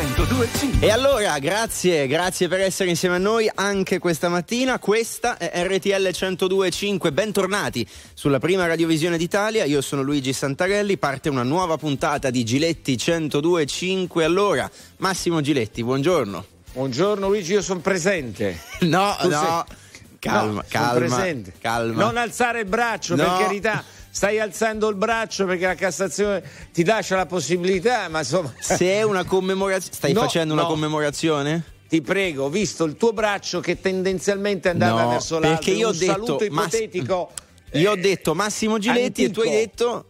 1025. E allora, grazie, grazie per essere insieme a noi anche questa mattina. Questa è RTL 1025. Bentornati sulla prima radiovisione d'Italia. Io sono Luigi Santarelli. Parte una nuova puntata di Giletti 1025. Allora, Massimo Giletti, buongiorno. Buongiorno Luigi, io sono presente. No, Tu no. sei- Calma, No, calma. presente. Calma. Non alzare il braccio, No. per carità. Stai alzando il braccio perché la Cassazione ti lascia la possibilità, ma insomma. Se è una commemorazione. Stai No, facendo una no. commemorazione? Ti prego, ho visto il tuo braccio che tendenzialmente andava No, verso l'alto. perché io ho un detto, saluto Mass- ipotetico. Io ho detto Massimo Giletti e tu hai antico. detto.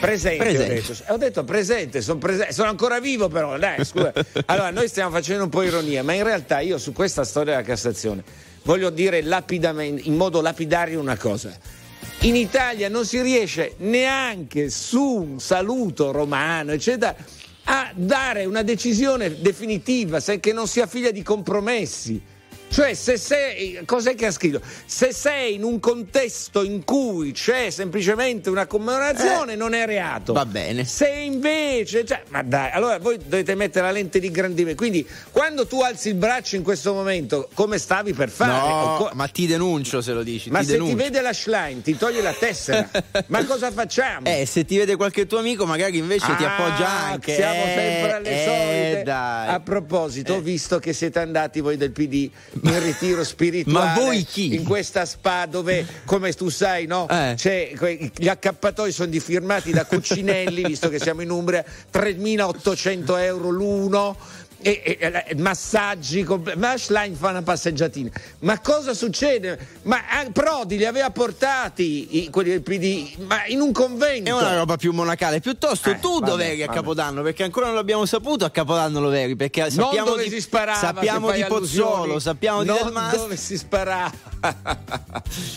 Presente, Presente. Ho, detto. Ho detto presente, sono, prese- sono ancora vivo però, dai, scusa. Allora, noi stiamo facendo un po' ironia, ma in realtà io su questa storia della Cassazione voglio dire lapidamente, in modo lapidario una cosa. In Italia non si riesce neanche su un saluto romano, eccetera, a dare una decisione definitiva, se che non sia figlia di compromessi. Cioè, se sei, cos'è che ha scritto? Se sei in un contesto in cui c'è semplicemente una commemorazione, non è reato. Va bene. Se invece, cioè, ma dai, allora voi dovete mettere la lente di ingrandimento. Quindi, quando tu alzi il braccio in questo momento, come stavi per fare? No, co- ma ti denuncio se lo dici. ma ti se denuncio. ti vede la Schlein, ti toglie la tessera. ma cosa facciamo? Eh, se ti vede qualche tuo amico, magari invece ti Ah, appoggia anche. Siamo Eh, sempre alle eh, solite. dai. A proposito, ho visto che siete andati voi del PD in ritiro spirituale. Ma voi chi? In questa spa dove, come tu sai, no? Eh. C'è, gli accappatoi sono firmati da Cuccinelli, visto che siamo in Umbria, 3.800 euro l'uno. E, e- massaggi, comple- ma Schlein fa una passeggiatina. Ma cosa succede? Ma ah, Prodi li aveva portati i- quelli del PD, ma in un convento. È una roba più monacale. Piuttosto Eh, tu vabbè, dov'eri a. Capodanno? Perché ancora non l'abbiamo saputo a Capodanno lo veri. Perché sappiamo non dove di, si sparava sappiamo di Pozzolo, allusioni. sappiamo di non Del Mastro. dove si sparava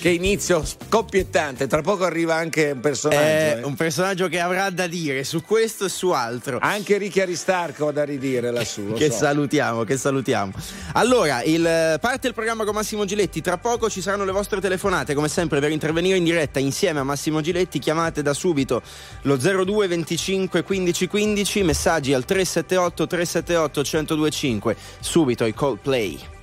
che inizio scoppiettante tra poco arriva anche un personaggio È eh. un personaggio che avrà da dire su questo e su altro. anche Ricchi Aristarco ha da ridire lassù Che so. salutiamo, che salutiamo. Allora, il, parte il programma con Massimo Giletti. Tra poco ci saranno le vostre telefonate. Come sempre, per intervenire in diretta insieme a Massimo Giletti, chiamate da subito lo 02 25 15 15, messaggi al 378 378 1025. Subito i Coldplay.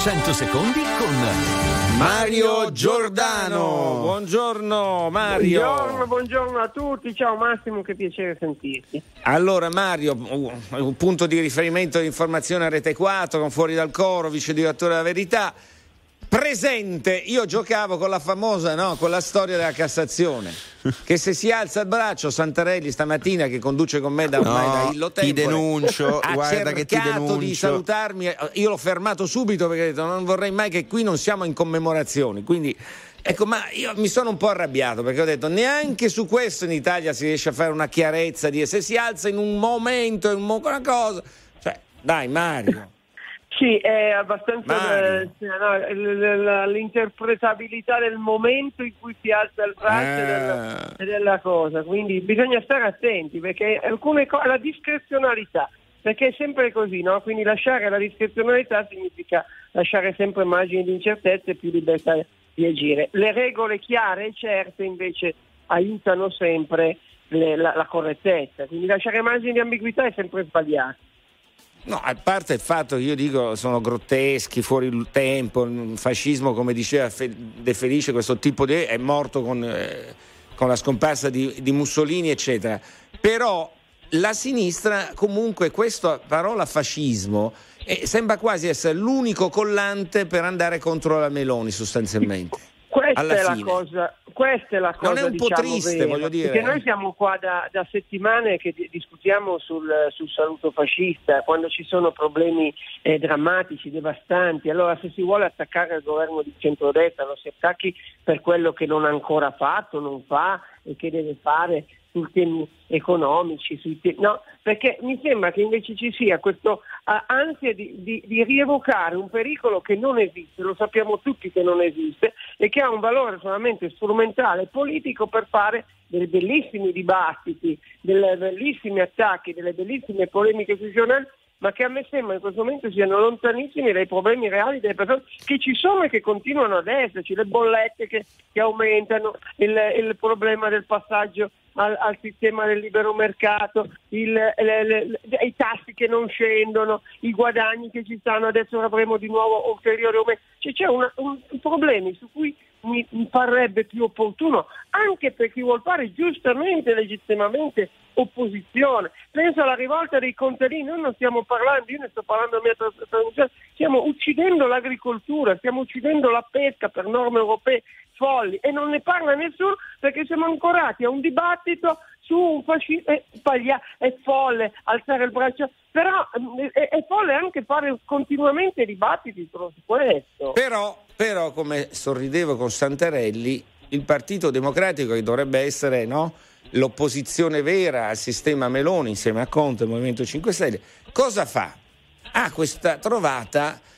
300 secondi con Mario Giordano. Buongiorno Mario. Buongiorno, buongiorno a tutti. Ciao Massimo, che piacere sentirti. Allora Mario, un punto di riferimento di informazione a Rete 4 con Fuori dal Coro, vice direttore della Verità. Presente, io giocavo con la famosa, no, con la storia della Cassazione, che se si alza il braccio Santarelli stamattina che conduce con me da ormai No, da Illo ti denuncio, ha guarda che ti cercato di denuncio. salutarmi, io l'ho fermato subito perché ho detto non vorrei mai che qui non siamo in commemorazioni, quindi Ecco, ma io mi sono un po' arrabbiato perché ho detto neanche su questo in Italia si riesce a fare una chiarezza di se si alza in un momento, in una cosa. Cioè, dai Mario. Sì, è abbastanza eh, no, l'interpretabilità del momento in cui si alza il braccio Eh. della, della cosa, quindi bisogna stare attenti perché alcune cose, la discrezionalità, perché è sempre così, no? Quindi lasciare la discrezionalità significa lasciare sempre margini di incertezza e più libertà di agire. Le regole chiare e certe invece aiutano sempre le- la, la correttezza, quindi lasciare margini di ambiguità è sempre sbagliato. No, a parte il fatto che io dico sono grotteschi, fuori il tempo, il fascismo, come diceva De Felice, questo tipo di è morto con, eh, con la scomparsa di, di Mussolini, eccetera. Però la sinistra, comunque, questa parola fascismo eh, sembra quasi essere l'unico collante per andare contro la Meloni, sostanzialmente. Questa alla è, la fine. cosa, questa è la cosa Non è un po' diciamo, triste, vera, voglio dire. Perché noi siamo qua da, da settimane che di- discutiamo sul, sul saluto fascista, quando ci sono problemi eh, drammatici, devastanti. Allora se si vuole attaccare il governo di centrodestra lo si attacchi per quello che non ha ancora fatto, non fa e che deve fare sui temi economici, sui te- no, perché mi sembra che invece ci sia questo ah, ansia di, di- di rievocare un pericolo che non esiste, lo sappiamo tutti che non esiste e che ha un valore solamente strumentale e politico per fare dei bellissimi dibattiti, dei bellissimi attacchi, delle bellissime polemiche sui giornali ma che a me sembra in questo momento siano lontanissimi dai problemi reali delle persone che ci sono e che continuano ad esserci, le bollette che, che aumentano, il, il problema del passaggio al, al sistema del libero mercato, il- le- le- le- i tassi che non scendono, i guadagni che ci stanno, adesso avremo di nuovo ulteriori aumenti, cioè c'è una- un, problemi su cui mi, mi parrebbe più opportuno anche per chi vuol fare giustamente, legittimamente opposizione. Penso alla rivolta dei contadini, noi non stiamo parlando, io ne sto parlando a mia tra- trasmissione, stiamo uccidendo l'agricoltura, stiamo uccidendo la pesca per norme europee folli e non ne parla nessuno perché siamo ancorati a un dibattito su un fascismo, è, sbaglia- è folle alzare il braccio, però mm, è, è folle anche fare continuamente dibattiti su questo. Però, però, come sorridevo con Santarelli, il Partito Democratico, che dovrebbe essere no, l'opposizione vera al sistema Meloni insieme a Conte e il Movimento 5 Stelle, cosa fa? Ha questa trovata eh,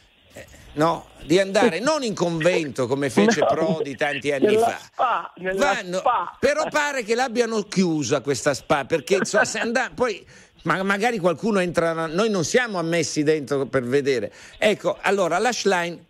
no, di andare non in convento come fece No, Prodi tanti anni fa. spa, Vanno- spa. Però pare che l'abbiano chiusa questa spa perché insomma, se andà- poi ma magari qualcuno entra, noi non siamo ammessi dentro per vedere. Ecco, allora l'Ashline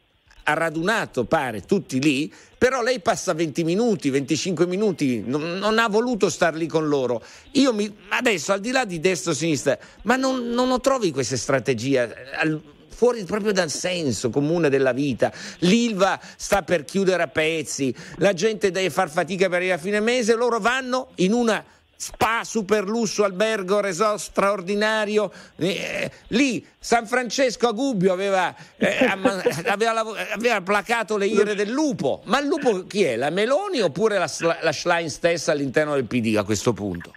ha radunato, pare, tutti lì, però lei passa 20 minuti, 25 minuti, non, non ha voluto star lì con loro. Io mi, adesso, al di là di destra o sinistra, ma non, non lo trovi queste strategie? al- fuori proprio dal senso comune della vita. L'Ilva sta per chiudere a pezzi, la gente deve far fatica per arrivare a fine mese, loro vanno in una spa super lusso, albergo, resort straordinario. Eh, lì San Francesco a Gubbio aveva, eh, aveva, aveva placato le ire del lupo. Ma il lupo chi è? La Meloni oppure la, la Schlein stessa all'interno del PD a questo punto?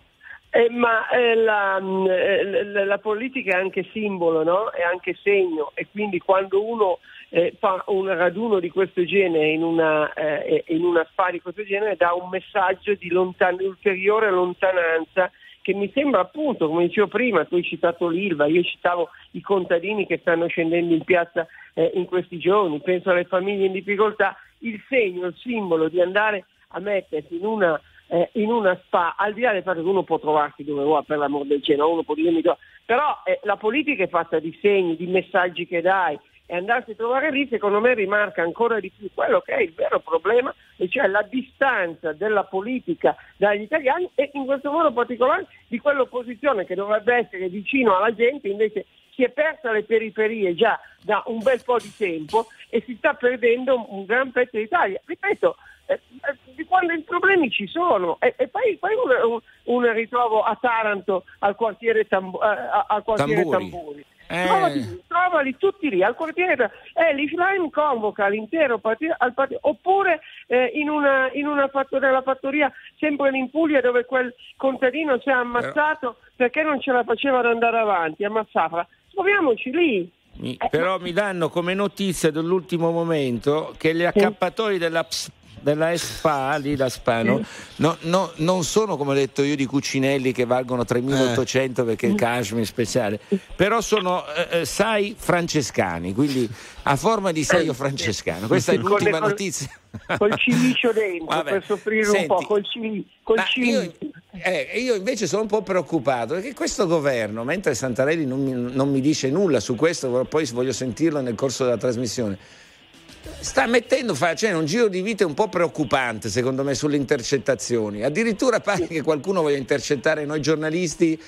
Eh, ma eh, la, mh, eh, la- la politica è anche simbolo, no? È anche segno. E quindi quando uno eh, fa un raduno di questo genere in una, eh, in una spa di questo genere dà un messaggio di lontan- ulteriore lontananza che mi sembra appunto, come dicevo prima, tu hai citato l'Ilva, io citavo i contadini che stanno scendendo in piazza eh, in questi giorni, penso alle famiglie in difficoltà, il segno, il simbolo di andare a mettersi in una eh, in una spa, al di là del fatto che uno può trovarsi dove vuole per l'amor del cielo, uno può dire mi do- però eh, la politica è fatta di segni, di messaggi che dai e andarsi a trovare lì secondo me rimarca ancora di più quello che è il vero problema, e cioè la distanza della politica dagli italiani e in questo modo particolare di quell'opposizione che dovrebbe essere vicino alla gente, invece si è persa le periferie già da un bel po' di tempo e si sta perdendo un gran pezzo d'Italia. Ripeto, eh, eh, quando i problemi ci sono e, e poi, poi un, un, ritrovo a Taranto al quartiere, Tambu- eh, al quartiere Tamburi. Tamburi. Eh. Trovali, trovali, tutti lì al quartiere eh, l'Islam convoca l'intero partito, partito oppure eh, in, una, in una fattoria, nella fattoria sempre in Puglia dove quel contadino si è ammazzato Però... perché non ce la faceva ad andare avanti a Massafra troviamoci lì mi, però mi danno come notizia dell'ultimo momento che gli accappatori della PSP della SPA lì da Spano. No, no, non sono come ho detto io di cucinelli che valgono 3800 eh. perché il cashmere è speciale però sono eh, eh, sai francescani quindi a forma di saio francescano. Questa è l'ultima col, notizia. col cilicio dentro Vabbè, per soffrire senti, un po' col, cili, col io, eh, io, invece sono un po' preoccupato perché questo governo mentre Santarelli non mi, non mi dice nulla su questo poi voglio sentirlo nel corso della trasmissione sta mettendo, facendo un giro di vite un po' preoccupante secondo me sulle intercettazioni. Addirittura pare che qualcuno voglia intercettare noi giornalisti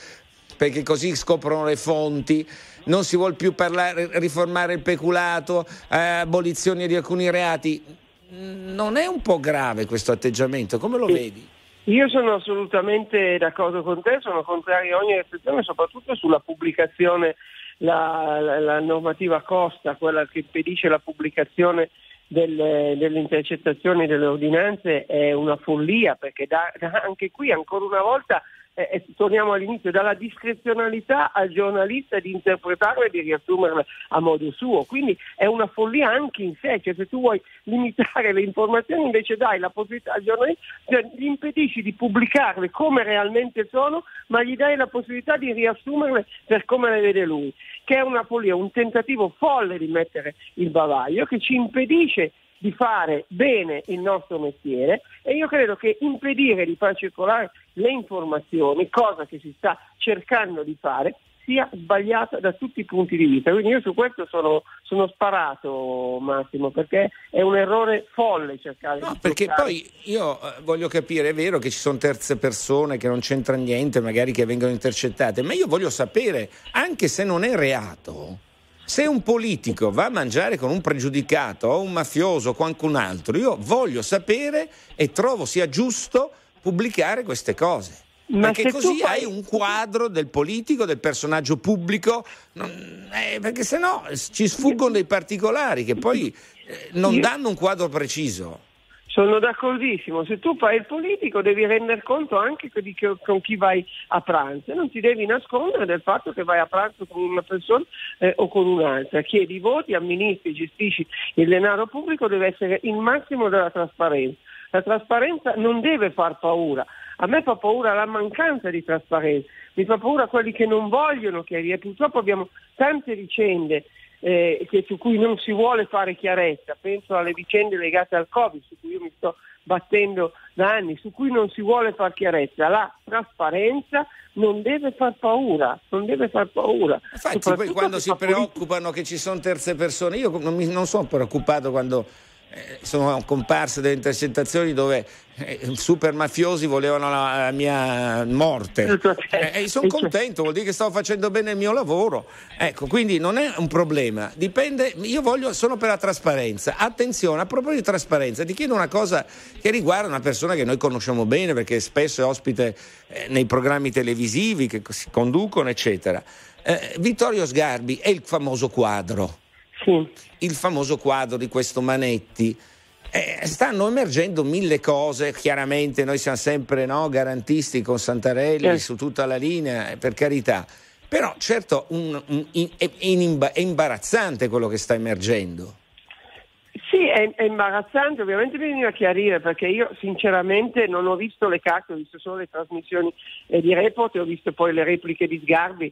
perché così scoprono le fonti. Non si vuole più parlare, riformare il peculato, eh, abolizione di alcuni reati. Non è un po' grave questo atteggiamento? Come lo vedi? Io sono assolutamente d'accordo con te, sono contrario a ogni restrizione, soprattutto sulla pubblicazione la, la, normativa Costa, quella che impedisce la pubblicazione delle, delle, intercettazioni delle ordinanze è una follia perché da, anche qui ancora una volta eh, eh, torniamo all'inizio, dalla discrezionalità al giornalista di interpretarla e di riassumerla a modo suo. Quindi è una follia anche in sé, cioè se tu vuoi limitare le informazioni invece dai la possibilità al giornalista, cioè, gli impedisci di pubblicarle come realmente sono, ma gli dai la possibilità di riassumerle per come le vede lui, che è una follia, un tentativo folle di mettere il bavaglio che ci impedisce di fare bene il nostro mestiere e io credo che impedire di far circolare le informazioni, cosa che si sta cercando di fare, sia sbagliata da tutti i punti di vista. Quindi io su questo sono, sono sparato Massimo, perché è un errore folle cercare no, di... perché cercare. poi io eh, voglio capire, è vero che ci sono terze persone che non c'entra niente, magari che vengono intercettate, ma io voglio sapere, anche se non è reato, se un politico va a mangiare con un pregiudicato o un mafioso o qualcun altro, io voglio sapere e trovo sia giusto pubblicare queste cose. Ma perché così fai... hai un quadro del politico, del personaggio pubblico, non, eh, perché se no ci sfuggono dei particolari che poi eh, non danno un quadro preciso. Sono d'accordissimo, se tu fai il politico devi rendere conto anche di che, con chi vai a pranzo, non ti devi nascondere del fatto che vai a pranzo con una persona eh, o con un'altra, chiedi voti, amministri, gestisci il denaro pubblico, deve essere il massimo della trasparenza. La trasparenza non deve far paura, a me fa paura la mancanza di trasparenza, mi fa paura quelli che non vogliono chiarire, purtroppo abbiamo tante vicende eh, che, su cui non si vuole fare chiarezza, penso alle vicende legate al Covid, su cui io mi sto battendo da anni, su cui non si vuole fare chiarezza. La trasparenza non deve far paura, non deve far paura. Infatti poi quando si preoccupano che ci sono terze persone, io non, mi, non sono preoccupato quando sono comparse delle intercettazioni dove eh, super mafiosi volevano la, mia morte eh, e sono contento, vuol dire che stavo facendo bene il mio lavoro. Ecco, quindi non è un problema, dipende, io voglio, sono per la trasparenza. Attenzione, a proposito di trasparenza, ti chiedo una cosa che riguarda una persona che noi conosciamo bene perché spesso è ospite eh, nei programmi televisivi che si conducono, eccetera. Eh, Vittorio Sgarbi è il famoso quadro sì. il famoso quadro di questo Manetti. Eh, stanno emergendo mille cose, chiaramente noi siamo sempre no, garantisti con Santarelli eh. su tutta la linea, per carità, però certo un, un, in, è, è, imbarazzante quello che sta emergendo. Sì, è, è, imbarazzante, ovviamente bisogna chiarire perché io sinceramente non ho visto le carte, ho visto solo le trasmissioni eh, di report e ho visto poi le repliche di Sgarbi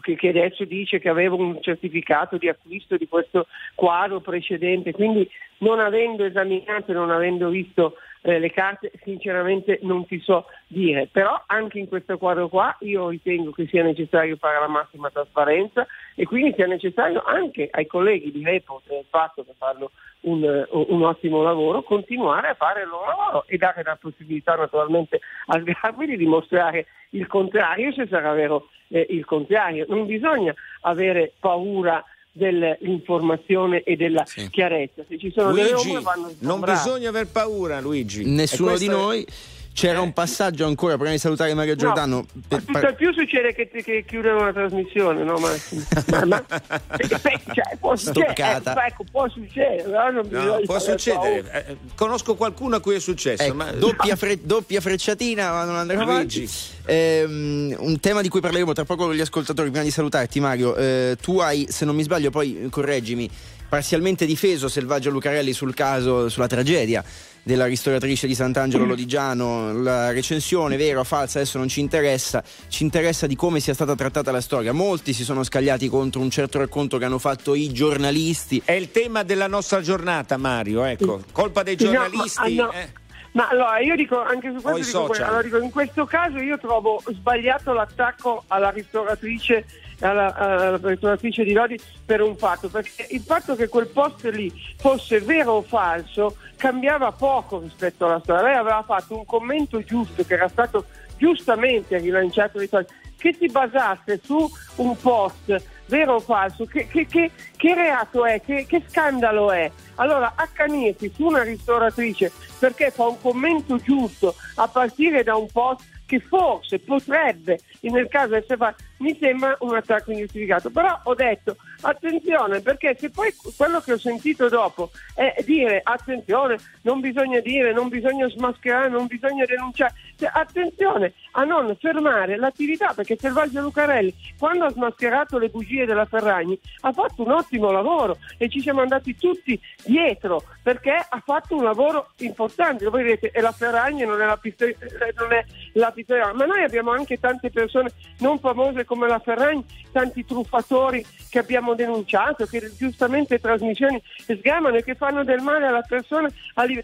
che, adesso dice che aveva un certificato di acquisto di questo quadro precedente, quindi non avendo esaminato e non avendo visto eh, le carte sinceramente non ti so dire, però anche in questo quadro qua io ritengo che sia necessario fare la massima trasparenza e quindi sia necessario anche ai colleghi di Report del fatto che fanno un, un, ottimo lavoro continuare a fare il loro lavoro e dare la possibilità naturalmente al Gabri di dimostrare il contrario se sarà vero eh, il contrario. Non bisogna avere paura dell'informazione e della sì. chiarezza. Se ci sono Luigi, delle ombre vanno Non bisogna aver paura, Luigi. Nessuno di noi. È c'era un passaggio ancora prima di salutare Mario Giordano. No, per, per... più succede che, che chiudono la trasmissione, no? Ma, ma, ma cioè, può, succedere, eh, ecco, può succedere. No? No, può succedere. Eh, conosco qualcuno a cui è successo. Ecco, ma... doppia, fre- doppia, frecciatina, ma non andremo avanti. Eh, un tema di cui parleremo tra poco con gli ascoltatori. Prima di salutarti, Mario, eh, tu hai, se non mi sbaglio, poi correggimi, parzialmente difeso Selvaggio Lucarelli sul caso, sulla tragedia della ristoratrice di Sant'Angelo Lodigiano, la recensione vera o falsa adesso non ci interessa, ci interessa di come sia stata trattata la storia. Molti si sono scagliati contro un certo racconto che hanno fatto i giornalisti. È il tema della nostra giornata, Mario, ecco, colpa dei giornalisti. No, ma, eh. ma allora io dico anche su questo dico, allora, dico, in questo caso io trovo sbagliato l'attacco alla ristoratrice alla, alla ristoratrice di Lodi per un fatto, perché il fatto che quel post lì fosse vero o falso cambiava poco rispetto alla storia. Lei aveva fatto un commento giusto che era stato giustamente rilanciato di che si basasse su un post vero o falso, che, che, che, che reato è, che, scandalo è. Allora accanirsi su una ristoratrice perché fa un commento giusto a partire da un post che forse potrebbe nel caso essere fatto mi sembra un attacco ingiustificato. Però ho detto attenzione perché se poi quello che ho sentito dopo è dire attenzione non bisogna dire non bisogna smascherare non bisogna denunciare cioè, attenzione a non fermare l'attività perché Selvaggio Lucarelli quando ha smascherato le bugie della Ferragni ha fatto un ottimo lavoro e ci siamo andati tutti dietro perché ha fatto un lavoro importante. Voi vedete è la Ferragni non è la non è la pistola ma noi abbiamo anche tante persone non famose come la Ferragni tanti truffatori che abbiamo denunciato che giustamente trasmissioni sgamano e che fanno del male alla persona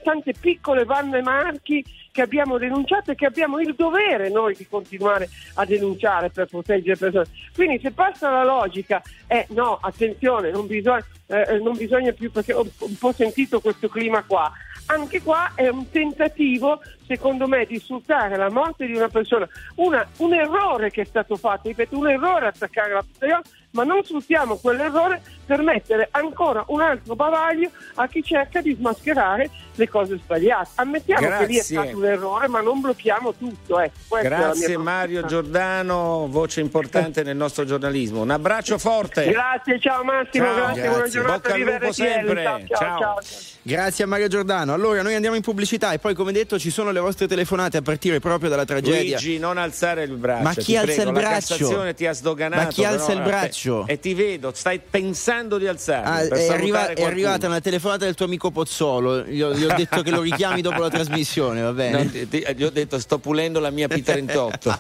tante piccole vanne marchi che abbiamo denunciato e che abbiamo il dovere noi di continuare a denunciare per proteggere le persone. Quindi se passa la logica, eh no, attenzione, non bisogna, eh, non bisogna più, perché ho un po' sentito questo clima qua, anche qua è un tentativo, secondo me, di sfruttare la morte di una persona, una, un errore che è stato fatto, ripeto, un errore attaccare la persona, ma non sfruttiamo quell'errore per mettere ancora un altro bavaglio a chi cerca di smascherare le cose sbagliate. Ammettiamo Grazie. che lì è stato un errore, ma non blocchiamo tutto. Ecco, Grazie Mario Giordano, voce importante nel nostro giornalismo. Un abbraccio forte. Grazie, ciao Massimo, ciao. grazie, buona giornata. Lupo sempre. Ciao, ciao, ciao. Grazie a Mario Giordano. Allora, noi andiamo in pubblicità e poi, come detto, ci sono le vostre telefonate a partire proprio dalla tragedia. Luigi, non alzare il braccio. Ma chi alza prego. il braccio? Ti ha sdoganato. Ma chi alza il braccio? E ti vedo, stai pensando di alzare. Ah, è, arriva- è, arrivata una telefonata del tuo amico Pozzolo. Gli ho, gli ho detto che lo richiami dopo la trasmissione, va bene? No, ti, ti, gli ho detto sto pulendo la mia P38.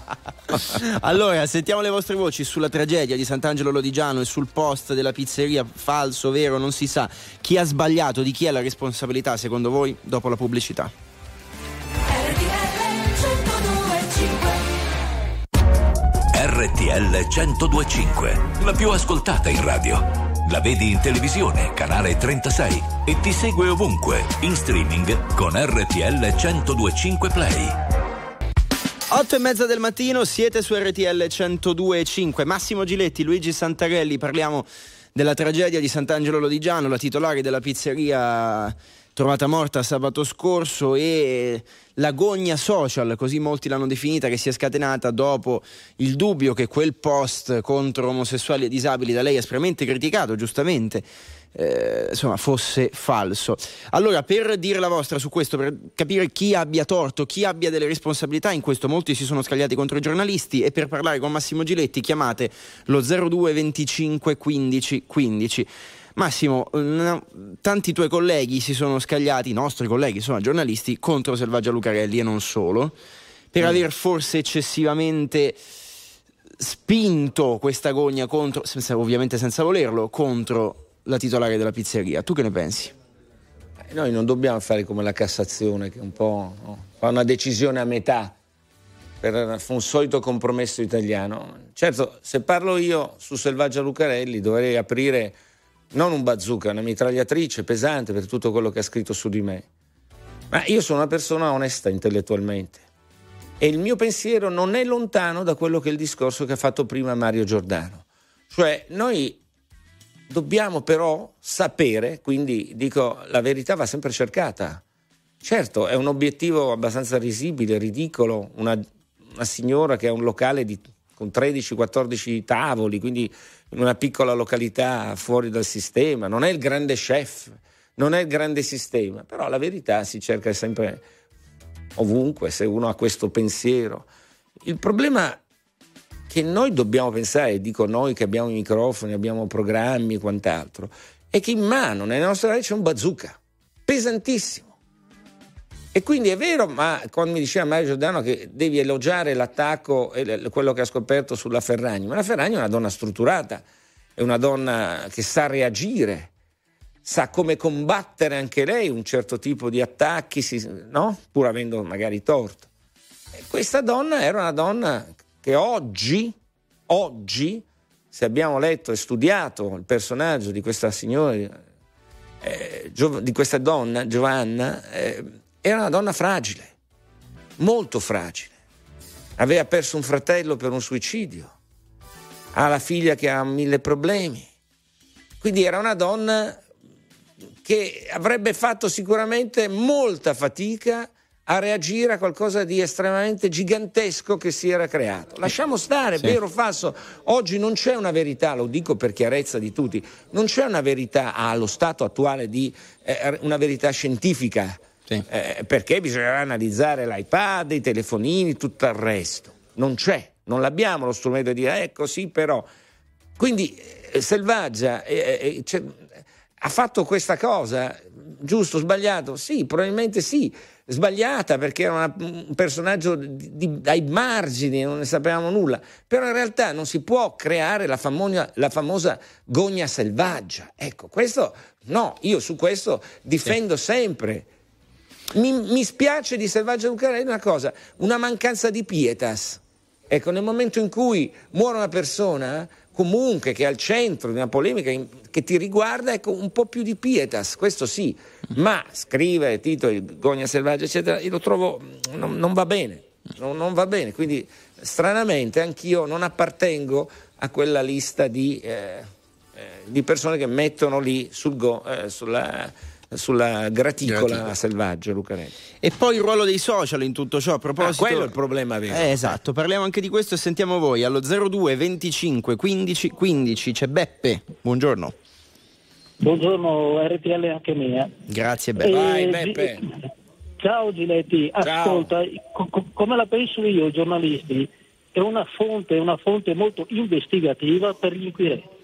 allora, sentiamo le vostre voci sulla tragedia di Sant'Angelo Lodigiano e sul post della pizzeria, falso, vero, non si sa. Chi ha sbagliato, di chi è la responsabilità secondo voi dopo la pubblicità? RTL 1025, la più ascoltata in radio. La vedi in televisione, canale 36 e ti segue ovunque, in streaming con RTL 1025 Play. 8 e mezza del mattino, siete su RTL 1025. Massimo Giletti, Luigi Santarelli, parliamo della tragedia di Sant'Angelo Lodigiano, la titolare della pizzeria trovata morta sabato scorso e l'agonia social, così molti l'hanno definita, che si è scatenata dopo il dubbio che quel post contro omosessuali e disabili da lei espressamente criticato, giustamente, eh, insomma, fosse falso. Allora, per dire la vostra su questo, per capire chi abbia torto, chi abbia delle responsabilità, in questo molti si sono scagliati contro i giornalisti e per parlare con Massimo Giletti chiamate lo 02 25 15 15. Massimo, tanti tuoi colleghi si sono scagliati, i nostri colleghi, insomma, giornalisti, contro Selvaggia Lucarelli e non solo, per mm. aver forse eccessivamente spinto questa gogna contro, senza, ovviamente senza volerlo, contro la titolare della pizzeria. Tu che ne pensi? noi non dobbiamo fare come la Cassazione che un po' no, fa una decisione a metà per un solito compromesso italiano. Certo, se parlo io su Selvaggia Lucarelli dovrei aprire non un bazooka, una mitragliatrice pesante per tutto quello che ha scritto su di me. Ma io sono una persona onesta intellettualmente e il mio pensiero non è lontano da quello che è il discorso che ha fatto prima Mario Giordano. Cioè, noi dobbiamo però sapere, quindi dico, la verità va sempre cercata. Certo, è un obiettivo abbastanza risibile, ridicolo, una una signora che ha un locale di, con 13-14 tavoli, quindi in una piccola località fuori dal sistema, non è il grande chef, non è il grande sistema, però la verità si cerca sempre ovunque se uno ha questo pensiero. Il problema che noi dobbiamo pensare, dico noi che abbiamo i microfoni, abbiamo programmi e quant'altro, è che in mano nelle nostre mani c'è un bazooka pesantissimo e quindi è vero, ma quando mi diceva Mario Giordano che devi elogiare l'attacco e quello che ha scoperto sulla Ferragni, ma la Ferragni è una donna strutturata, è una donna che sa reagire, sa come combattere anche lei un certo tipo di attacchi, no? pur avendo magari torto. E questa donna era una donna che oggi, oggi, se abbiamo letto e studiato il personaggio di questa signora, eh, di questa donna, Giovanna, eh, era una donna fragile, molto fragile. Aveva perso un fratello per un suicidio, ha la figlia che ha mille problemi. Quindi era una donna che avrebbe fatto sicuramente molta fatica a reagire a qualcosa di estremamente gigantesco che si era creato. Lasciamo stare, sì. vero o falso, oggi non c'è una verità, lo dico per chiarezza di tutti, non c'è una verità allo stato attuale di eh, una verità scientifica sì. eh, perché bisognerà analizzare l'iPad, i telefonini, tutto il resto. Non c'è, non l'abbiamo lo strumento di dire, ecco sì, però. Quindi eh, Selvaggia eh, eh cioè, ha fatto questa cosa, giusto, sbagliato? Sì, probabilmente sì, sbagliata perché era una, un personaggio di, di, ai margini, non ne sapevamo nulla, però in realtà non si può creare la, famosa, la famosa gogna selvaggia. Ecco, questo no, io su questo difendo sì. sempre mi, mi spiace di Selvaggio Lucarelli una cosa, una mancanza di pietas. Ecco, nel momento in cui muore una persona, comunque che è al centro di una polemica che ti riguarda, ecco, un po' più di pietas, questo sì, ma scrivere titoli, gogna selvaggia, eccetera, io lo trovo, non, non va bene, non, non, va bene, quindi stranamente anch'io non appartengo a quella lista di, eh, eh, di persone che mettono lì sul go, eh, sulla sulla graticola, graticola. selvaggio Lucarelli. E poi il ruolo dei social in tutto ciò, a proposito... Ah, quello è il problema vero. Eh, esatto, parliamo anche di questo e sentiamo voi. Allo 02 25 15 15 c'è Beppe, buongiorno. Buongiorno RTL anche mia. Grazie Beppe. Eh, Vai Beppe. Ciao Giletti, ascolta, co- co- come la penso io, i giornalisti, è una fonte, una fonte molto investigativa per gli inquirenti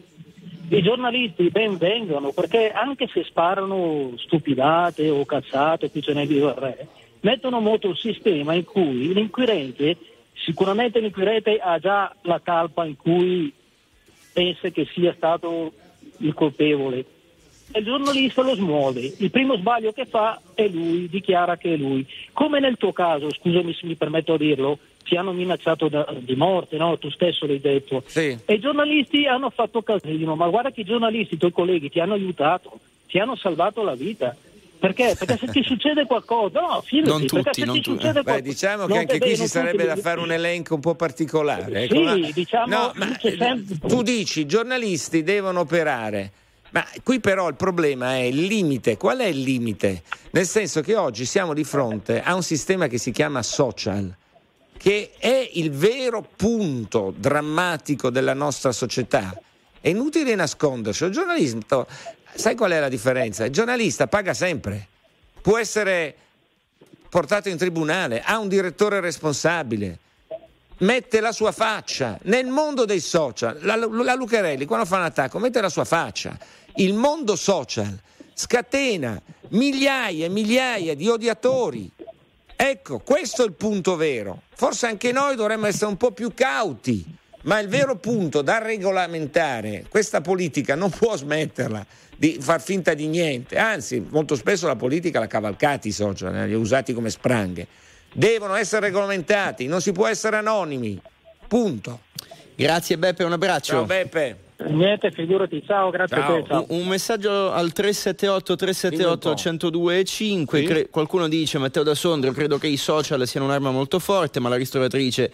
i giornalisti ben vengano perché anche se sparano stupidate o cazzate, qui ce n'è di re, mettono molto un sistema in cui l'inquirente, sicuramente l'inquirente ha già la calpa in cui pensa che sia stato il colpevole. Il giornalista lo smuove, il primo sbaglio che fa è lui, dichiara che è lui. Come nel tuo caso, scusami se mi permetto di dirlo, ti hanno minacciato da, di morte, no? tu stesso l'hai detto. Sì. E i giornalisti hanno fatto casino, ma guarda che i giornalisti, i tuoi colleghi, ti hanno aiutato, ti hanno salvato la vita. Perché? Perché se ti succede qualcosa, no, fidati, non tutti, non ti tutti. succede qualcosa. Beh, diciamo che anche qui ci sarebbe da fare un elenco un po' particolare. Ecco, sì, ma... diciamo, no, ma sempre... tu dici i giornalisti devono operare. Ma qui però il problema è il limite. Qual è il limite? Nel senso che oggi siamo di fronte a un sistema che si chiama social che è il vero punto drammatico della nostra società. È inutile nascondersi. Il giornalista, sai qual è la differenza? Il giornalista paga sempre, può essere portato in tribunale, ha un direttore responsabile, mette la sua faccia nel mondo dei social. La, la Lucarelli, quando fa un attacco, mette la sua faccia. Il mondo social scatena migliaia e migliaia di odiatori Ecco, questo è il punto vero. Forse anche noi dovremmo essere un po' più cauti Ma il vero punto da regolamentare, questa politica non può smetterla di far finta di niente, anzi molto spesso la politica l'ha cavalcati i social, eh, li ha usati come spranghe. Devono essere regolamentati, non si può essere anonimi. Punto. Grazie Beppe, un abbraccio. Ciao Beppe. Niente, figurati, ciao, grazie ciao. a te. Ciao. Un, messaggio al 378 378 1025. Sì? Cre- qualcuno dice Matteo da Sondrio, credo che i social siano un'arma molto forte, ma la ristoratrice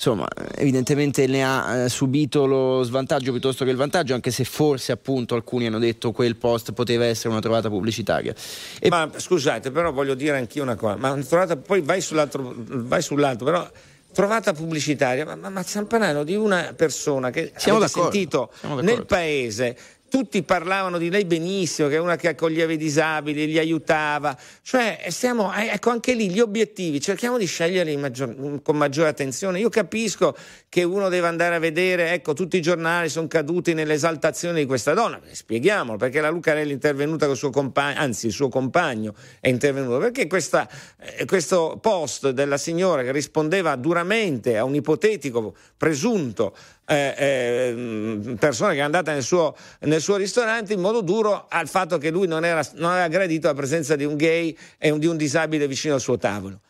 insomma, evidentemente ne ha eh, subito lo svantaggio piuttosto che il vantaggio, anche se forse appunto alcuni hanno detto quel post poteva essere una trovata pubblicitaria. E... Ma scusate, però voglio dire anch'io una cosa, ma trovata, poi vai sull'altro, vai sull'altro però trovata pubblicitaria, ma, ma, ma stiamo parlando di una persona che Siamo avete sentito nel paese tutti parlavano di lei benissimo, che è una che accoglieva i disabili, li aiutava. Cioè, stiamo, eh, ecco, anche lì gli obiettivi, cerchiamo di sceglierli maggior, con maggiore attenzione. Io capisco che uno deve andare a vedere, ecco, tutti i giornali sono caduti nell'esaltazione di questa donna. Spieghiamolo, perché la Lucarelli è intervenuta con il suo compagno, anzi il suo compagno è intervenuto, perché questa, eh, questo post della signora che rispondeva duramente a un ipotetico presunto eh, eh, persona che è andata nel suo, nel suo, ristorante in modo duro al fatto che lui non, era, non aveva gradito la presenza di un gay e di un disabile vicino al suo tavolo.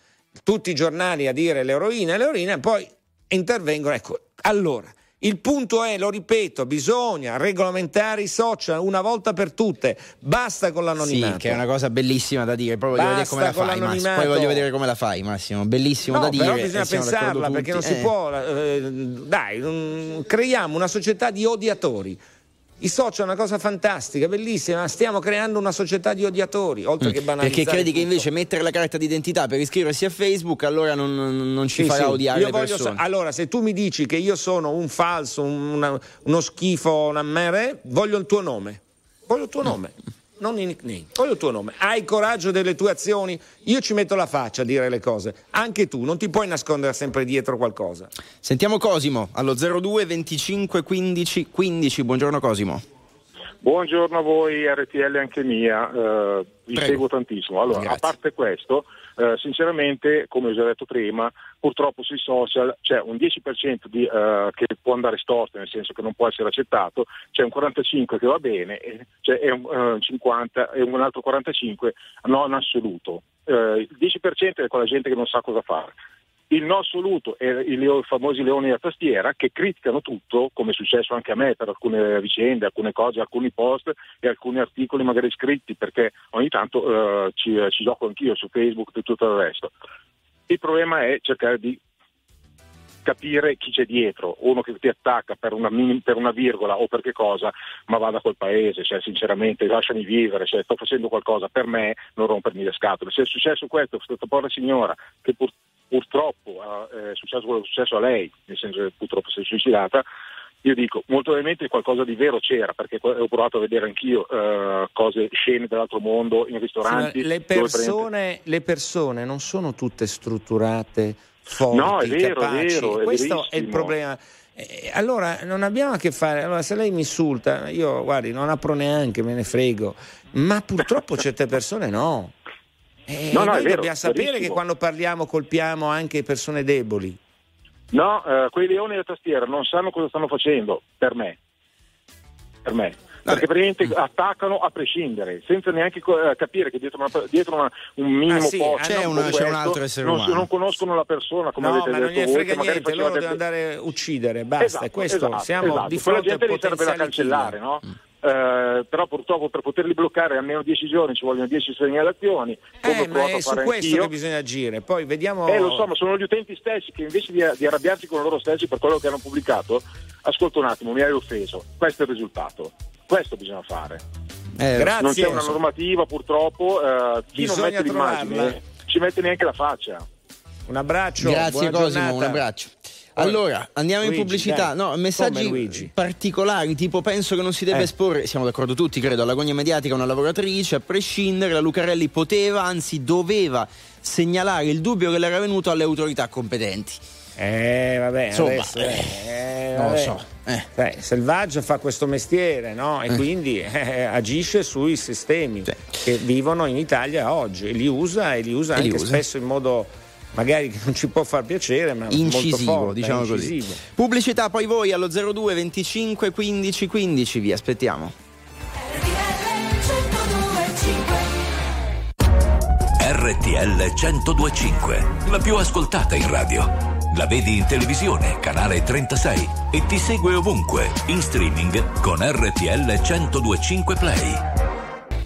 Tutti i giornali a dire l'eroina, l'eroina, poi intervengono. Ecco, allora, il punto è, lo ripeto, bisogna regolamentare i social una volta per tutte. Basta con l'anonimato. Sì, che è una cosa bellissima da dire. Poi voglio vedere come la fai, Massimo. Poi voglio vedere come la fai, Massimo. Bellissimo no, da dire. Però bisogna pensarla perché non eh. si può. Eh, dai, um, creiamo una società di odiatori. I social è una cosa fantastica, bellissima, stiamo creando una società di odiatori, oltre mm. che banalizzare. Perché credi che invece mettere la carta d'identità per iscriversi a Facebook allora non, non ci sì, farà sì. odiare io le persone? Allora, se tu mi dici che io sono un falso, una, uno schifo, una mere, voglio il tuo nome. Voglio il tuo nome. Non i nickname. Voglio il tuo nome. Hai coraggio delle tue azioni? Io ci metto la faccia a dire le cose. Anche tu, non ti puoi nascondere sempre dietro qualcosa. Sentiamo Cosimo allo 02 25 15 15. Buongiorno Cosimo. Buongiorno a voi, RTL anche mia, eh, vi Prego. seguo tantissimo. Allora, Grazie. a parte questo, eh, sinceramente, come ho già detto prima, purtroppo sui social c'è un 10% di, eh, che può andare storto, nel senso che non può essere accettato, c'è un 45% che va bene, e, cioè un 50% eh, e un altro 45% non assoluto. Eh, il 10% è quella gente che non sa cosa fare il no assoluto e i famosi leoni da tastiera che criticano tutto, come è successo anche a me per alcune vicende, alcune cose, alcuni post e alcuni articoli magari scritti, perché ogni tanto uh, ci, ci, gioco anch'io su Facebook e tutto il resto. Il problema è cercare di capire chi c'è dietro, uno che ti attacca per una, per una virgola o per che cosa, ma vada quel paese, cioè, sinceramente lasciami vivere, cioè, sto facendo qualcosa per me, non rompermi le scatole. Se è successo questo, questa povera signora che pur, purtroppo è successo quello che è successo a lei, nel senso che purtroppo si è suicidata, io dico, molto probabilmente qualcosa di vero c'era, perché ho provato a vedere anch'io uh, cose, scene dell'altro mondo in ristoranti. Sì, le, persone, le, persone, non sono tutte strutturate, forti, no, è vero, capaci. È vero, è Questo verissimo. è il problema. Eh, allora non abbiamo a che fare, allora se lei mi insulta, io guardi, non apro neanche, me ne frego, ma purtroppo certe persone no. Eh, no, no, noi vero, dobbiamo sapere verissimo. che quando parliamo colpiamo anche persone deboli. No, eh, quei leoni da tastiera non sanno cosa stanno facendo, per me. Per me. Perché praticamente attaccano a prescindere, senza neanche eh, capire che dietro, una, dietro una, un minimo ah, sì, posto c'è, questo, c'è, un altro essere non, umano. Non conoscono la persona come no, avete ma detto non gli frega voi, niente, loro devono andare a uccidere, basta. Esatto, questo, esatto, siamo esatto. di fronte Quella gente li serve da cancellare, no? Mm. Eh, però purtroppo per poterli bloccare almeno 10 giorni ci vogliono 10 segnalazioni. Eh, ma è su questo anch'io. che bisogna agire. Poi vediamo. Eh, lo so, ma sono gli utenti stessi che invece di, di, arrabbiarsi con loro stessi per quello che hanno pubblicato, ascolta un attimo, mi hai offeso. Questo è il risultato. Questo bisogna fare. Eh, grazie. Non c'è una normativa, purtroppo. Eh, chi bisogna non mette l'immagine ci mette neanche la faccia. Un abbraccio. Grazie Cosimo, un abbraccio. Allora, andiamo Luigi, in pubblicità. Dai. No, messaggi particolari, tipo penso che non si debba eh. esporre, siamo d'accordo tutti, credo, all'agonia mediatica una lavoratrice, a prescindere, la Lucarelli poteva, anzi doveva segnalare il dubbio che le era venuto alle autorità competenti. Eh, vabbè, Insomma, adesso, eh, eh, non lo so. Eh. Beh, Selvaggio fa questo mestiere, no? E eh. quindi eh, agisce sui sistemi sì. che vivono in Italia oggi e li usa e li usa e anche li usa. spesso in modo magari non ci può far piacere, ma incisivo, forte, diciamo incisivo. così. Pubblicità poi voi allo 02 25 15 15, vi aspettiamo. RTL 1025, la più ascoltata in radio. La vedi in televisione, canale 36 e ti segue ovunque, in streaming con RTL 1025 Play.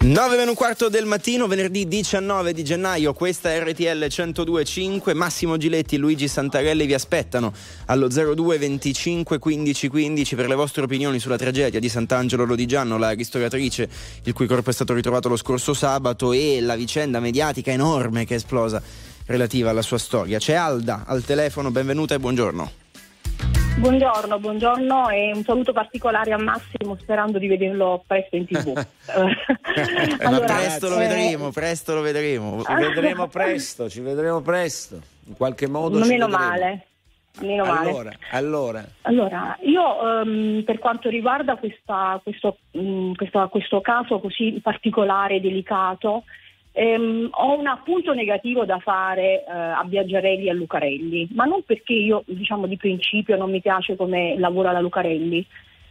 9 meno un quarto del mattino, venerdì 19 di gennaio, questa è RTL 1025, Massimo Giletti e Luigi Santarelli vi aspettano allo 02 25 15 15 per le vostre opinioni sulla tragedia di Sant'Angelo Lodigiano, la ristoratrice il cui corpo è stato ritrovato lo scorso sabato e la vicenda mediatica enorme che è esplosa relativa alla sua storia. C'è Alda al telefono, benvenuta e buongiorno. Buongiorno, buongiorno e un saluto particolare a Massimo sperando di vederlo presto in tv. allora, presto lo eh... vedremo, presto lo vedremo. Ci vedremo presto, ci vedremo presto. In qualche modo. Non meno vedremo. male. Meno allora, male. allora. allora io um, per quanto riguarda questa, questo, um, questa, questo caso così particolare, delicato, Ehm, ho un appunto negativo da fare eh, a Biaggiarelli e a Lucarelli, ma non perché io diciamo di principio non mi piace come lavora la Lucarelli,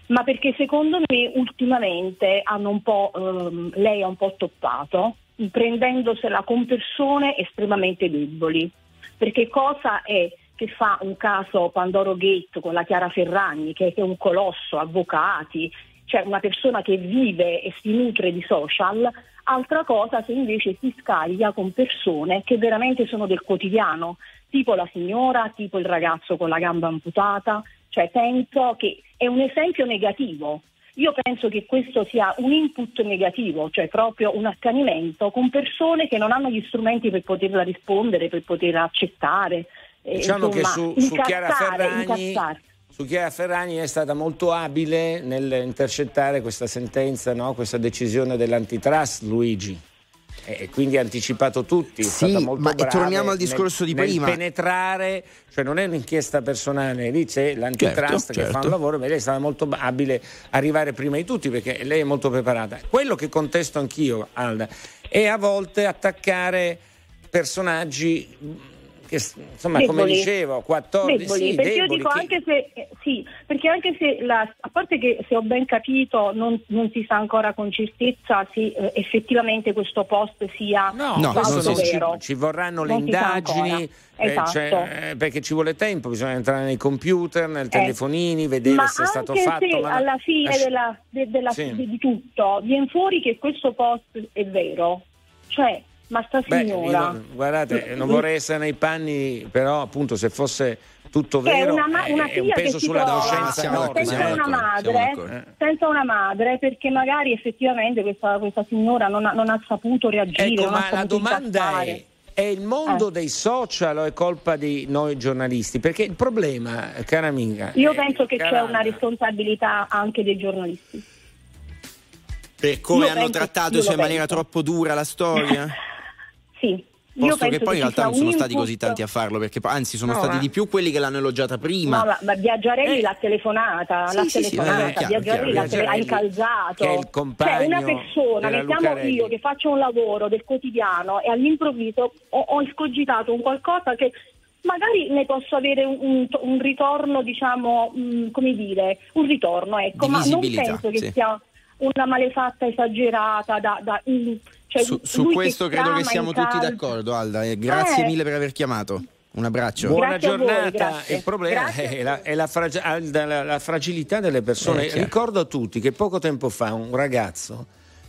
ma perché secondo me ultimamente ehm, lei ha un po' toppato, prendendosela con persone estremamente deboli. Perché cosa è che fa un caso Pandoro Gate con la Chiara Ferragni, che è un colosso, avvocati, cioè una persona che vive e si nutre di social, Altra cosa se invece si scaglia con persone che veramente sono del quotidiano, tipo la signora, tipo il ragazzo con la gamba amputata, cioè penso che è un esempio negativo. Io penso che questo sia un input negativo, cioè proprio un accanimento con persone che non hanno gli strumenti per poterla rispondere, per poterla accettare. Diciamo insomma, che su, su Chiara Ferragni incazzare su Chiara Ferragni è stata molto abile nel intercettare questa sentenza, no? questa decisione dell'antitrust, Luigi. E quindi ha anticipato tutti. Sì, ma torniamo al discorso nel, di prima. Penetrare, cioè non è un'inchiesta personale, lì c'è l'antitrust certo, che certo. fa un lavoro, ma lei è stata molto abile a arrivare prima di tutti perché lei è molto preparata. Quello che contesto anch'io, Alda, è a volte attaccare personaggi che insomma deboli. come dicevo 14 deboli, sì, perché deboli, io dico che... anche se eh, sì perché anche se la, a parte che se ho ben capito non, non si sa ancora con certezza se eh, effettivamente questo post sia no, no questo ci, ci, vorranno le indagini eh, esatto. cioè, eh, perché ci vuole tempo bisogna entrare nei computer nel eh. telefonini vedere ma se è stato fatto se ma alla fine della, de, della, sì. di tutto viene fuori che questo post è vero cioè ma sta signora. Beh, guardate, non vorrei essere nei panni, però appunto se fosse tutto vero una, ma- una è un peso sulla coscienza enorme. Senza, una madre, senza una madre, perché magari effettivamente questa, questa signora non ha, non ha, saputo reagire. Ecco, ma la domanda è. È il mondo eh. dei social o è colpa di noi giornalisti? Perché il problema, cara amica. Io penso che c'è una responsabilità anche dei giornalisti. Per come io hanno trattato in maniera troppo dura la storia? Sì. Posto che poi in realtà non sono input... stati così tanti a farlo, perché anzi sono no, stati ma... di più quelli che l'hanno elogiata prima. No, ma, ma Biaggiarelli eh. l'ha telefonata, sì, l'ha sì, telefonata, sì, Biaggiarelli l'ha tele... ha incalzato. Che è il cioè, una persona, mettiamo io che faccio un lavoro del quotidiano e all'improvviso ho, ho escogitato un qualcosa che magari ne posso avere un, un, un ritorno, diciamo, mh, mm, come dire, un ritorno, ecco, ma non penso che sia una malefatta esagerata da, da mh, cioè, su, su questo credo che siamo tutti d'accordo, Alda. E grazie eh. mille per aver chiamato. Un abbraccio. Buona grazie giornata. Voi, Il problema è, la, è la, frag- la, la, fragilità delle persone. Eh, Ricordo a tutti che poco tempo fa un ragazzo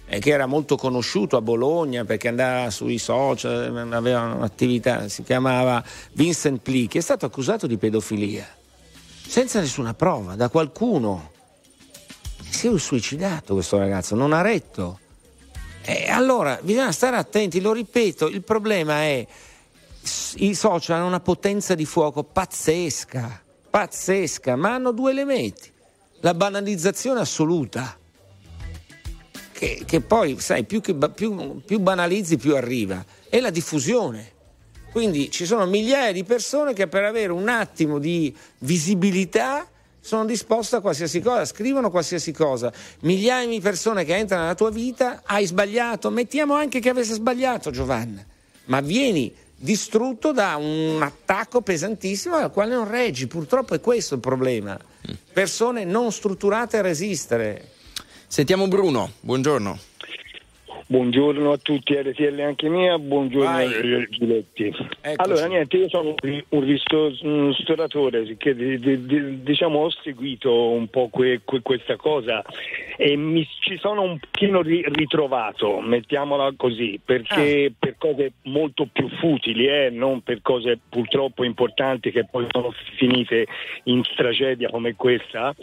eh, che era molto conosciuto a Bologna perché andava sui social, aveva un'attività, si chiamava Vincent Pli, che è stato accusato di pedofilia senza nessuna prova da qualcuno. Si è suicidato questo ragazzo, non ha retto. E allora bisogna stare attenti, lo ripeto, il problema è i social hanno una potenza di fuoco pazzesca, pazzesca, ma hanno due elementi. La banalizzazione assoluta, che, che poi, sai, più, che, più, più banalizzi più arriva, e la diffusione. Quindi ci sono migliaia di persone che per avere un attimo di visibilità sono disposto a qualsiasi cosa, scrivono qualsiasi cosa. Migliaia di persone che entrano nella tua vita, hai sbagliato, mettiamo anche che avesse sbagliato Giovanna, ma vieni distrutto da un attacco pesantissimo al quale non reggi. Purtroppo è questo il problema. Persone non strutturate a resistere. Sentiamo Bruno, buongiorno. Buongiorno a tutti, RTL anche mia, buongiorno Vai. Giletti. Eccoci. Allora, niente, io sono un ristoratore che diciamo ho seguito un po' que, que, questa cosa e mi ci sono un pochino ritrovato, mettiamola così, perché ah. per cose molto più futili, eh, non per cose purtroppo importanti che poi sono finite in tragedia come questa.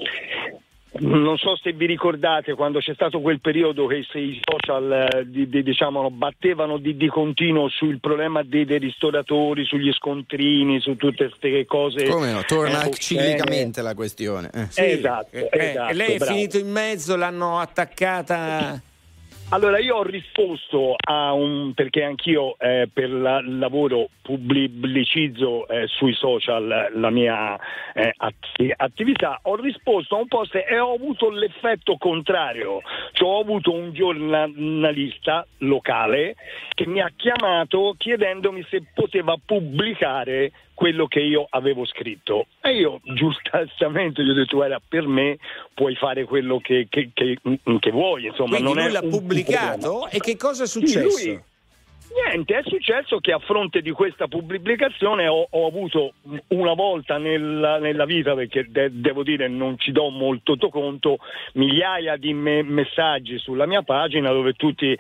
Non so se vi ricordate quando c'è stato quel periodo che i social eh, di, di, diciamo, battevano di, di, continuo sul problema dei, dei, ristoratori, sugli scontrini, su tutte queste cose. Come no? Torna eh, ciclicamente la questione. Eh. Sì. Esatto, eh, esatto, E lei è bravo. finito in mezzo, l'hanno attaccata. Allora io ho risposto a un perché anch'io eh, per la, lavoro pubblicizzo eh, sui social la mia eh, atti- attività, ho risposto a un post e ho avuto l'effetto contrario, cioè ho avuto un giornalista locale che mi ha chiamato chiedendomi se poteva pubblicare quello che io avevo scritto. E io giustamente gli ho detto, guarda, per me puoi fare quello che, che, che, che vuoi. Insomma, Quindi non lui l'ha pubblicato e che cosa è successo? Sì, lui, Niente, è successo che a fronte di questa pubblicazione ho, ho avuto una volta nella, nella vita, perché de- devo dire non ci do molto conto, migliaia di me- messaggi sulla mia pagina dove tutti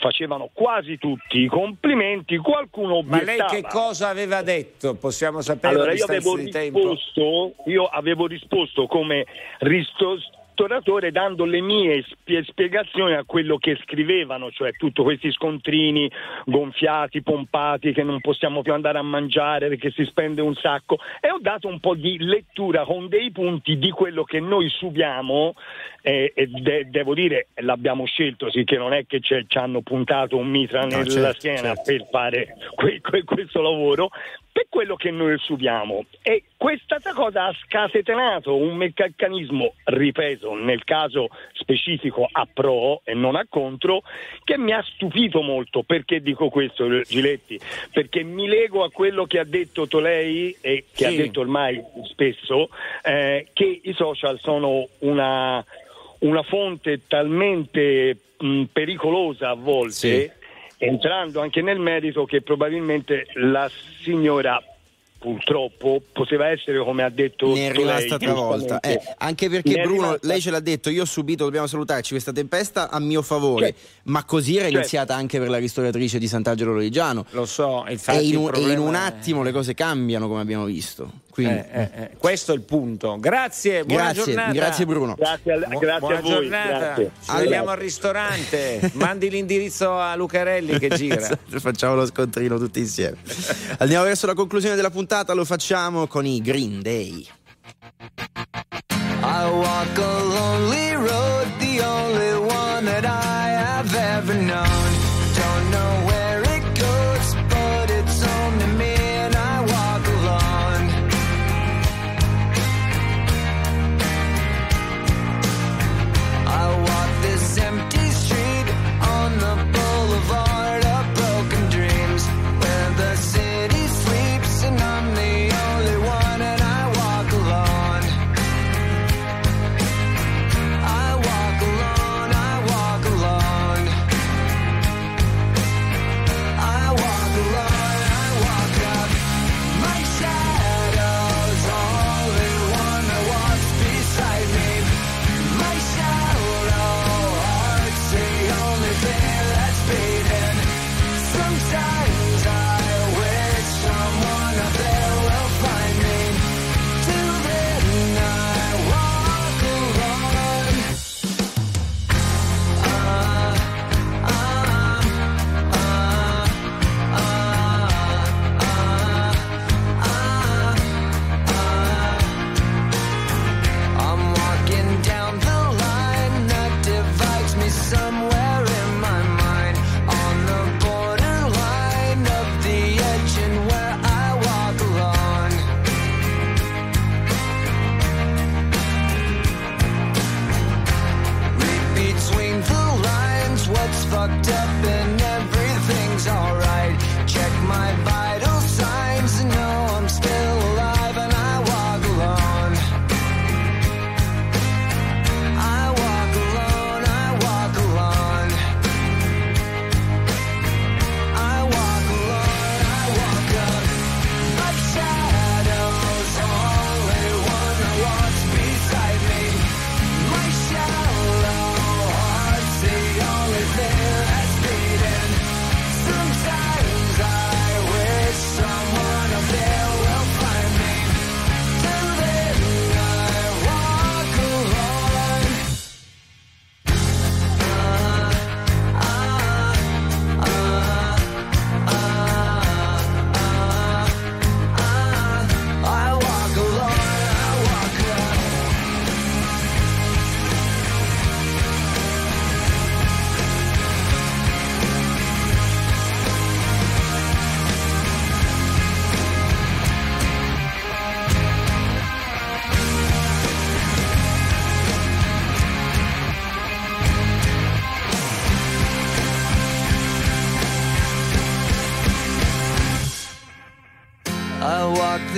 facevano quasi tutti i complimenti, qualcuno obiettava. Ma lei che cosa aveva detto? Possiamo sapere allora, io avevo, risposto, io avevo risposto come ristos- ristoratore dando le mie spiegazioni a quello che scrivevano, cioè tutti questi scontrini gonfiati, pompati, che non possiamo più andare a mangiare perché si spende un sacco e ho dato un po' di lettura con dei punti di quello che noi subiamo eh, e de- devo dire l'abbiamo scelto, sì che non è che ci hanno puntato un mitra nella certo, schiena certo. per fare que- que- questo lavoro, per quello che noi subiamo. E questa cosa ha scatenato un meccanismo, ripeto, nel caso specifico a pro e non a contro, che mi ha stupito molto. Perché dico questo, Giletti? Perché mi lego a quello che ha detto Tolei e che sì. ha detto ormai spesso, eh, che i social sono una, una fonte talmente mh, pericolosa a volte. Sì entrando anche nel merito che probabilmente la signora purtroppo poteva essere come ha detto ne è rimasta travolta. eh, anche perché Bruno rimasta... lei ce l'ha detto io ho subito dobbiamo salutarci questa tempesta a mio favore cioè, ma così era cioè, iniziata anche per la ristoratrice di Sant'Angelo Lorigiano. Lo so infatti e in, un, e in un attimo è... le cose cambiano come abbiamo visto quindi, eh, eh, eh, questo è il punto. Grazie, buona grazie, giornata. Grazie Bruno. Grazie, a, grazie buona a voi. Giornata. Grazie. Ci allora. vediamo al ristorante. Mandi l'indirizzo a Lucarelli che gira. Esatto, facciamo lo scontrino tutti insieme. Andiamo verso la conclusione della puntata, lo facciamo con i Green Day. I walk a lonely road, the only one that I have ever known.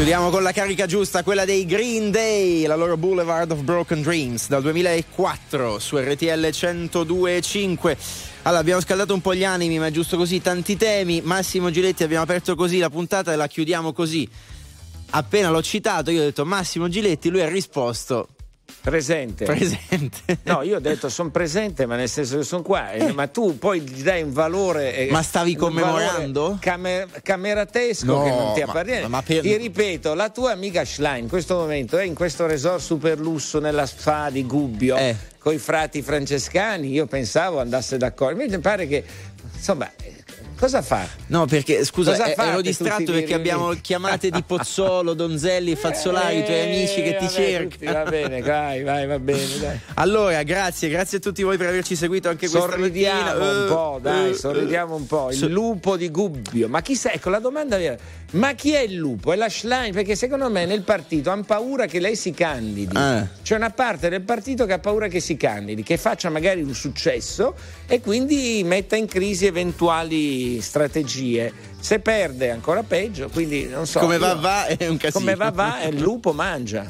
Chiudiamo con la carica giusta, quella dei Green Day, la loro Boulevard of Broken Dreams dal 2004 su RTL 102.5. Allora, abbiamo scaldato un po' gli animi, ma è giusto così, tanti temi. Massimo Giletti, abbiamo aperto così la puntata e la chiudiamo così. Appena l'ho citato, io ho detto Massimo Giletti, lui ha risposto Presente. presente. No, io ho detto sono presente, ma nel senso che sono qua. eh, Ma tu poi gli dai un valore. eh, Ma stavi commemorando? camer- cameratesco No, che non ti ma- appartiene. ma per- Ti ripeto, la tua amica Schlein in questo momento è in questo resort super lusso nella spa di Gubbio. Eh. Con i frati francescani, io pensavo andasse d'accordo. Invece pare che, insomma, cosa fa? No, perché scusa, Cosa eh, ero distratto perché abbiamo chiamate di Pozzolo, Donzelli, Fazzolari, i tuoi amici che ti Eh, vabbè, cercano. va bene, vai, vai, va bene, dai. Allora, grazie, grazie a tutti voi per averci seguito anche questa Sorridiamo mattina. un Eh, po', dai, eh, sorridiamo un po'. Il lupo di Gubbio. Ma chissà, ecco la domanda vera. Ma chi è il lupo? È la Schlein? Perché secondo me nel partito hanno paura che lei si candidi. Eh. C'è una parte del partito che ha paura che si candidi, che faccia magari un successo e quindi metta in crisi eventuali strategie. Se perde è ancora peggio, quindi non so. Come va va è un casino. Come va va, il lupo mangia.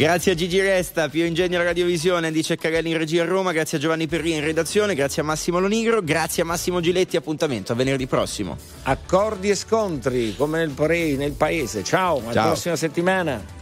Grazie a Gigi Resta, Pio Ingegno alla Radiovisione, dice Cagalli in regia a Roma, grazie a Giovanni Perrini in redazione, grazie a Massimo Lonigro, grazie a Massimo Giletti, appuntamento a venerdì prossimo. Accordi e scontri come nel, pare- nel paese. Ciao, alla Ciao. prossima settimana.